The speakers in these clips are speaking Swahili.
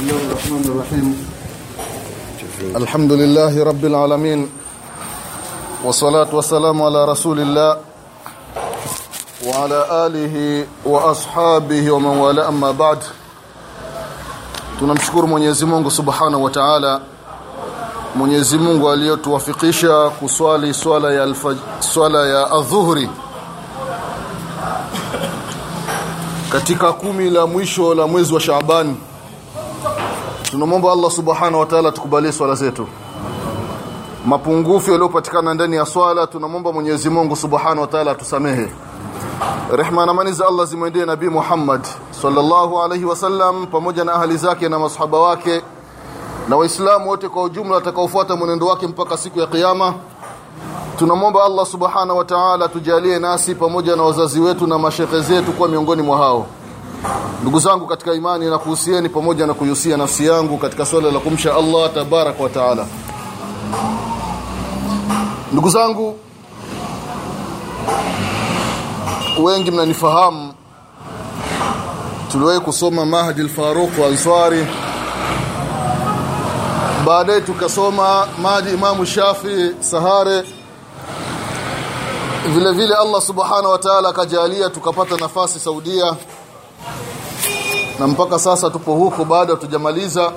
الله الرحمن الرحيم الحمد لله رب العالمين والصلاة والسلام على رسول الله وعلى آله وأصحابه ومن والاه أما بعد tunamshukuru Mwenyezi Mungu Subhanahu wa Ta'ala Mwenyezi Mungu aliyotuwafikisha kuswali swala ya alfaj, swala ya adhuhuri katika kumi la mwisho la mwezi wa Shaaban tunamwomba Allah Subhanahu wa Ta'ala tukubalie swala zetu. Mapungufu yaliyopatikana ndani ya swala tunamwomba Mwenyezi Mungu Subhanahu wa Ta'ala tusamehe rehma na amani za Allah zimwendee Nabii Muhammad sallallahu alaihi wasallam pamoja na ahali zake na masahaba wake na waislamu wote kwa ujumla watakaofuata mwenendo wake mpaka siku ya kiyama. Tunamwomba Allah subhanahu wa ta'ala tujalie nasi pamoja na wazazi wetu na mashehe zetu kuwa miongoni mwa hao ndugu zangu katika imani na kuhusieni pamoja na kuyusia nafsi yangu katika swala la kumsha Allah tabarak wa taala. Ndugu zangu wengi mnanifahamu tuliwahi kusoma Mahdi al-Faruq al-Ansari baadaye tukasoma Mahdi Imamu Shafi Sahare. Vile vile Allah subhana wa ta'ala akajalia tukapata nafasi Saudia na mpaka sasa tupo huko bado hatujamaliza.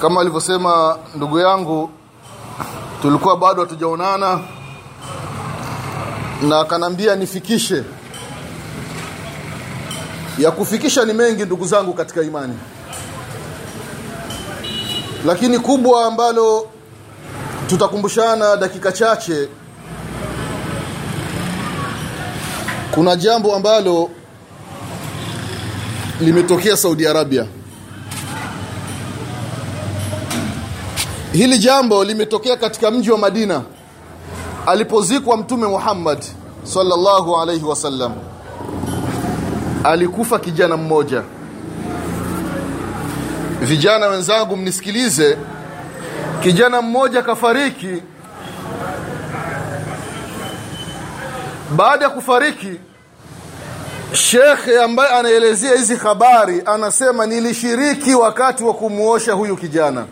Kama alivyosema ndugu yangu tulikuwa bado hatujaonana. Na akanambia nifikishe. Ya kufikisha ni mengi ndugu zangu katika imani. Lakini kubwa ambalo tutakumbushana dakika chache kuna jambo ambalo limetokea Saudi Arabia. Hili jambo limetokea katika mji wa Madina alipozikwa mtume Muhammad sallallahu alayhi wasallam alikufa kijana mmoja. Vijana wenzangu mnisikilize. Kijana mmoja kafariki baada ya kufariki shekhe ambaye anaelezea hizi habari anasema nilishiriki wakati wa kumuosha huyu kijana.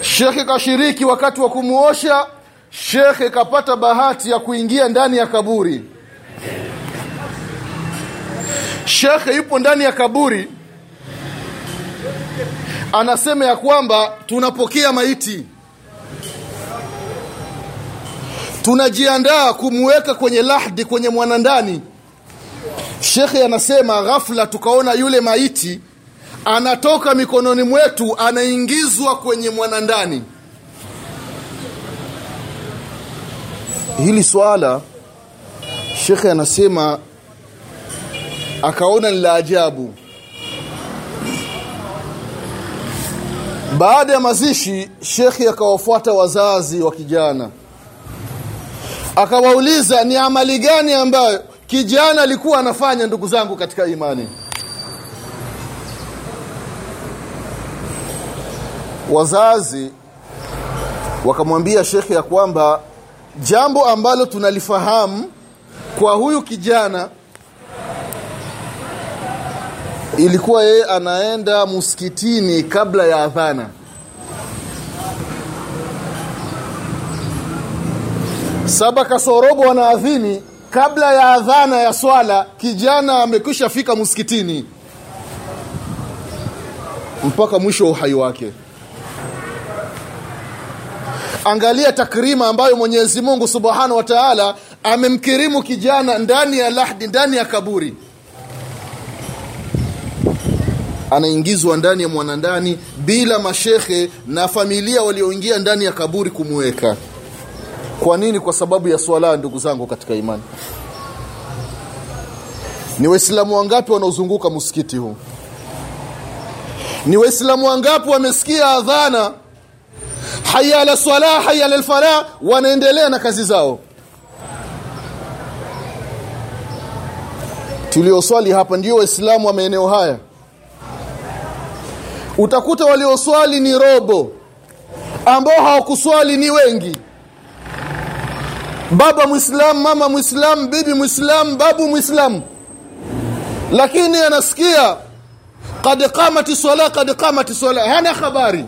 Shekhe kashiriki wakati wa kumuosha shekhe kapata bahati ya kuingia ndani ya kaburi. Shekhe yupo ndani ya kaburi anasema ya kwamba tunapokea maiti tunajiandaa kumweka kwenye lahdi kwenye mwanandani. Shekhe anasema ghafla tukaona yule maiti anatoka mikononi mwetu anaingizwa kwenye mwanandani. Hili swala shekhe anasema akaona ni la ajabu. Baada ya mazishi shekhe akawafuata wazazi wa kijana akawauliza ni amali gani ambayo kijana alikuwa anafanya ndugu zangu katika imani? Wazazi wakamwambia shekhe ya kwamba jambo ambalo tunalifahamu kwa huyu kijana ilikuwa yeye anaenda msikitini kabla ya adhana saba kasorobo wanaadhini kabla ya adhana ya swala kijana amekwisha fika msikitini mpaka mwisho wa uhai wake. Angalia takrima ambayo Mwenyezi Mungu Subhanahu wa Ta'ala amemkirimu kijana ndani ya lahdi ndani ya kaburi. Anaingizwa ndani ya mwanandani bila mashekhe na familia walioingia ndani ya kaburi kumweka kwa nini? Kwa sababu ya swala ndugu zangu katika imani. Ni waislamu wangapi wanaozunguka msikiti huu? Ni waislamu wangapi wamesikia adhana haya ala swala haya ala fala wanaendelea na kazi zao? Tulioswali hapa ndio waislamu wa maeneo haya. Utakuta walioswali ni robo ambao hawakuswali ni wengi baba muislamu mama muislamu bibi mwislamu babu muislamu lakini anasikia qad qamati swala qad qamati swala hana habari.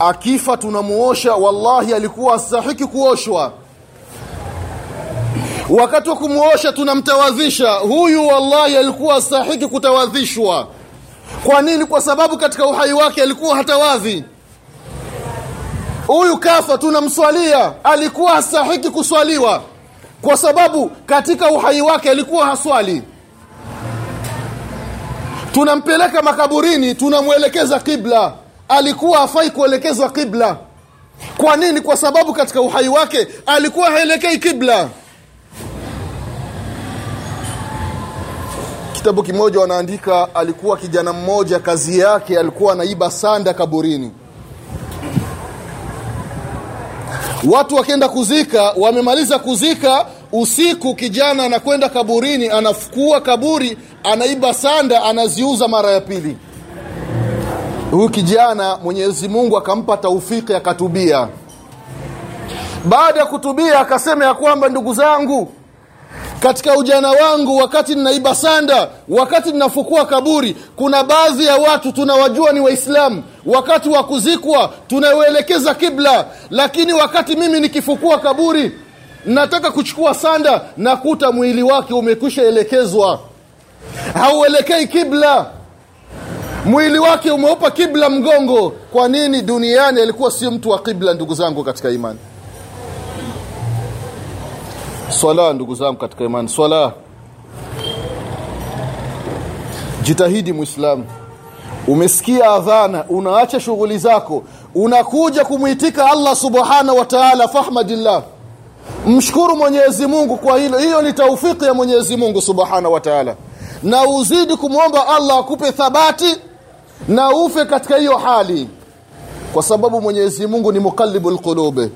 Akifa tunamuosha wallahi alikuwa astahiki kuoshwa. Wakati wa kumuosha tunamtawadhisha huyu wallahi alikuwa astahiki kutawadhishwa. Kwa nini? Kwa sababu katika uhai wake alikuwa hatawadhi huyu kafa tunamswalia. Alikuwa hastahiki kuswaliwa. Kwa sababu katika uhai wake alikuwa haswali. Tunampeleka makaburini tunamwelekeza kibla. Alikuwa hafai kuelekezwa kibla. Kwa nini? Kwa sababu katika uhai wake alikuwa haelekei kibla. Kitabu kimoja wanaandika alikuwa kijana mmoja kazi yake alikuwa anaiba sanda kaburini watu wakienda kuzika wamemaliza kuzika usiku kijana anakwenda kaburini anafukua kaburi anaiba sanda anaziuza mara ya pili. Huyu kijana mwenyezi mungu akampa taufiki akatubia. Baada ya kutubia akasema ya kwamba ndugu zangu katika ujana wangu wakati ninaiba sanda wakati ninafukua kaburi kuna baadhi ya watu tunawajua ni waislamu. Wakati wa kuzikwa tunauelekeza kibla. Lakini wakati mimi nikifukua kaburi nataka kuchukua sanda nakuta mwili wake umekwisha elekezwa. Hauelekei kibla. Mwili wake umeupa kibla mgongo. Kwa nini? Duniani alikuwa sio mtu wa kibla ndugu zangu katika imani swala ndugu zangu katika imani. Swala. Jitahidi mwislamu umesikia adhana unaacha shughuli zako unakuja kumwitika allah subhanahu wa taala fahmadillah. Mshukuru mwenyezi mungu kwa hilo hiyo ni taufiki ya mwenyezi mungu subhanahu wa taala. Na uzidi kumwomba allah akupe thabati na ufe katika hiyo hali. Kwa sababu mwenyezi mungu ni muqallibu lqulubi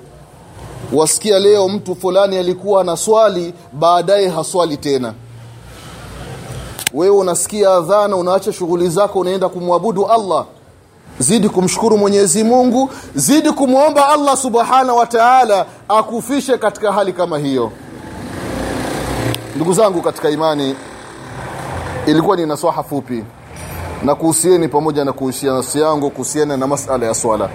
wasikia leo mtu fulani alikuwa na swali baadaye haswali tena. Wewe unasikia adhana unaacha shughuli zako unaenda kumwabudu allah. Zidi kumshukuru mwenyezi mungu zidi kumwomba allah subhanahu wa taala akufishe katika hali kama hiyo. Ndugu zangu katika imani ilikuwa ni nasaha fupi na kuhusieni pamoja na kuhusia nafsi yangu kuhusiana na masala ya swala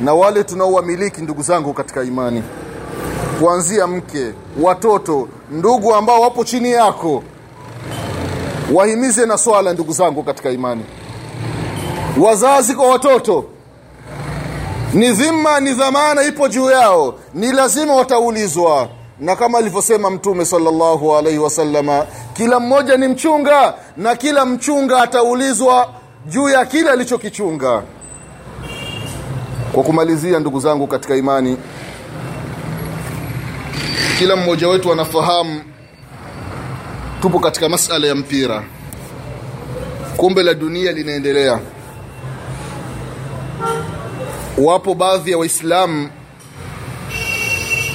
na wale tunaowamiliki ndugu zangu katika imani. Kuanzia mke watoto ndugu ambao wapo chini yako wahimize na swala ndugu zangu katika imani. Wazazi kwa watoto ni dhima ni dhamana ipo juu yao ni lazima wataulizwa. Na kama alivyosema mtume sallallahu alaihi wasallama kila mmoja ni mchunga na kila mchunga ataulizwa juu ya kile alichokichunga kwa kumalizia ndugu zangu katika imani kila mmoja wetu anafahamu tupo katika masala ya mpira. Kombe la dunia linaendelea. Wapo baadhi ya waislamu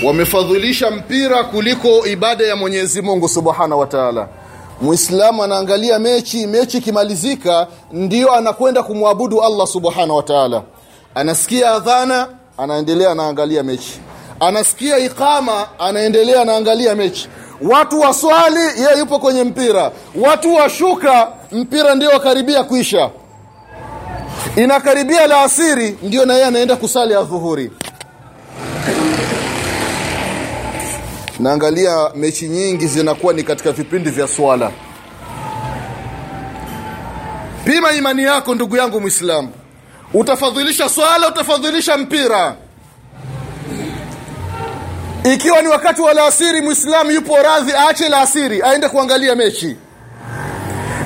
wamefadhilisha mpira kuliko ibada ya mwenyezi mungu subhanahu wa taala. Mwislamu anaangalia mechi mechi ikimalizika ndio anakwenda kumwabudu allah subhanahu wa taala anasikia adhana anaendelea anaangalia mechi. Anasikia ikama anaendelea anaangalia mechi. Watu waswali ye yupo kwenye mpira. Watu washuka mpira ndio wakaribia kuisha. Inakaribia la asiri ndio na yeye anaenda kusali adhuhuri. Naangalia mechi nyingi zinakuwa ni katika vipindi vya swala. Pima imani yako ndugu yangu mwislamu utafadhilisha swala utafadhilisha mpira. Ikiwa ni wakati wa laasiri mwislamu yupo radhi aache laasiri aende kuangalia mechi.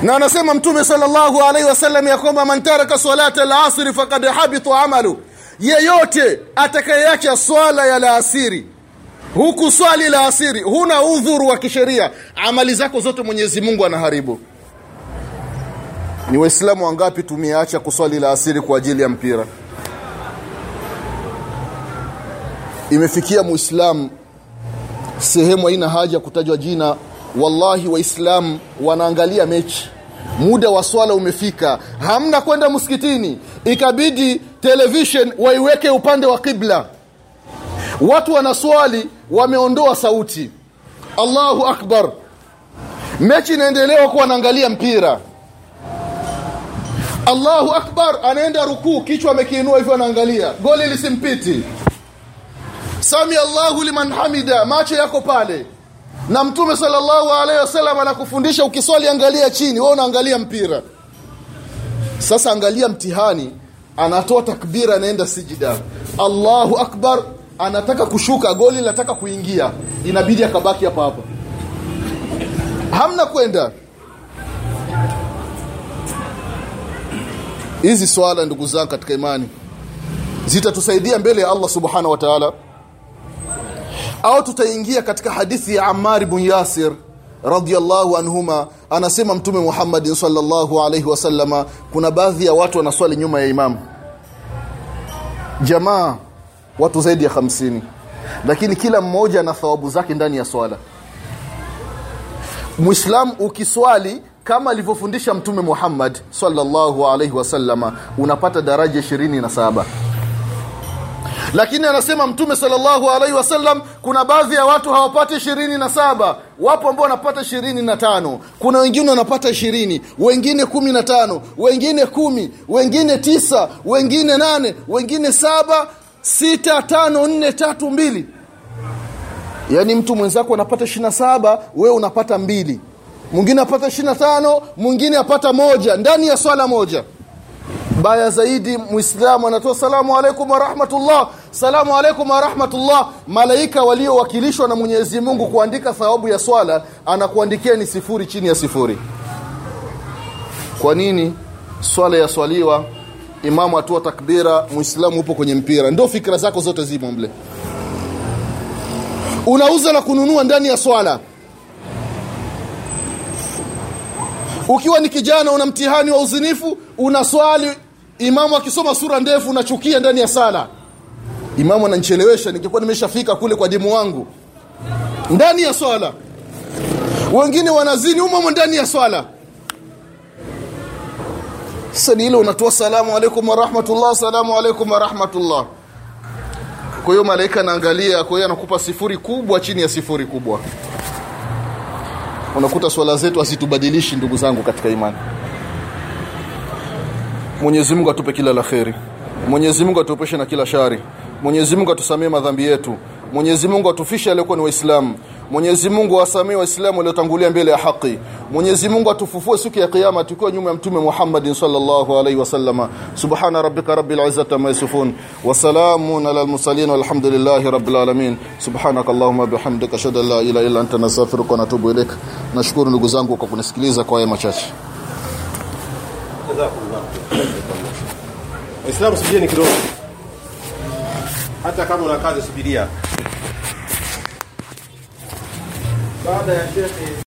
Na anasema mtume salllahu alaihi wasallam ya kwamba man taraka salata lasri fakad habita amalu. Yeyote atakayeacha swala ya laasiri huku swali la asiri huna udhuru wa kisheria amali zako zote mwenyezi mungu anaharibu ni waislamu wangapi tumeacha kuswali la asiri kwa ajili ya mpira? Imefikia muislamu sehemu haina haja ya kutajwa jina. Wallahi waislamu wanaangalia mechi. Muda wa swala umefika hamna kwenda msikitini. Ikabidi televishen waiweke upande wa qibla watu wanaswali wameondoa sauti. Allahu akbar. Mechi inaendelea kuwa wanaangalia mpira allahu akbar anaenda rukuu kichwa amekiinua hivyo anaangalia. Goli lisimpiti. Sami allahu liman hamida macho yako pale. Na mtume sallallahu alaihi wasallam anakufundisha ukiswali angalia chini wewe unaangalia mpira. Sasa angalia mtihani anatoa takbira anaenda sijida. Allahu akbar anataka kushuka goli linataka kuingia. Inabidi akabaki hapa hapa. Hamna kwenda hizi swala ndugu zangu katika imani zitatusaidia mbele ya Allah subhanahu wa ta'ala au tutaingia katika hadithi ya Ammar ibn Yasir radhiyallahu anhuma anasema mtume Muhammad sallallahu alayhi wasallama kuna baadhi ya watu wanaswali nyuma ya imamu jamaa watu zaidi ya hamsini lakini kila mmoja ana thawabu zake ndani ya swala. Muislam ukiswali kama alivyofundisha mtume Muhammad sallallahu alaihi wasallama unapata daraja 27 lakini anasema mtume sallallahu alaihi wasallam kuna baadhi ya watu hawapati ishirini na saba. Wapo ambao wanapata ishirini na tano. Kuna wengine wanapata ishirini wengine kumi na tano wengine kumi wengine tisa wengine nane wengine saba sita tano nne tatu mbili. Yaani mtu mwenzako anapata ishiri na saba wewe unapata mbili mwingine apata ishirina tano mwingine apata moja. Ndani ya swala moja. Baya zaidi muislamu anatoa salamu alaikum warahmatullah salamu alaikum warahmatullah malaika waliowakilishwa na mwenyezi mungu kuandika thawabu ya swala anakuandikia ni sifuri chini ya sifuri. Kwa nini? Swala yaswaliwa imamu atua takbira muislamu upo kwenye mpira. Ndio fikra zako zote zimo mle. Unauza na kununua ndani ya swala ukiwa ni kijana una mtihani wa uzinifu unaswali imamu akisoma sura ndefu unachukia ndani ya sala. Imamu ananichelewesha ningekuwa nimeshafika kule kwa dimu wangu. Ndani ya swala. Wengine wanazini umamo ndani ya swala. Sasa ni ile unatoa salamu alaikum warahmatullah salamu alaikum warahmatullah kwa hiyo malaika anaangalia kwa hiyo anakupa sifuri kubwa chini ya sifuri kubwa unakuta swala zetu hazitubadilishi ndugu zangu katika imani Mwenyezi Mungu atupe kila la kheri. Mwenyezi Mungu atuepushe na kila shari. Mwenyezi Mungu atusamee madhambi yetu. Mwenyezi Mungu atufishe aliyokuwa ni Waislamu. Mwenyezi Mungu awasamee Waislamu waliotangulia mbele ya haki. Mwenyezi Mungu atufufue siku ya kiyama tukiwa nyuma ya Mtume Muhammad sallallahu alaihi wasallama. Subhana rabbika rabbil izzati amma yasifun wa salamun alal mursalin walhamdulillahi rabbil alamin. Subhanakallahumma bihamdika ashhadu la ilaha illa anta nastaghfiruka wa natubu ilaik. Nashukuru ndugu zangu kwa kunisikiliza kwa haya machache. Waislamu subirieni kidogo, hata kama una kazi subiria. Baada ya shekhe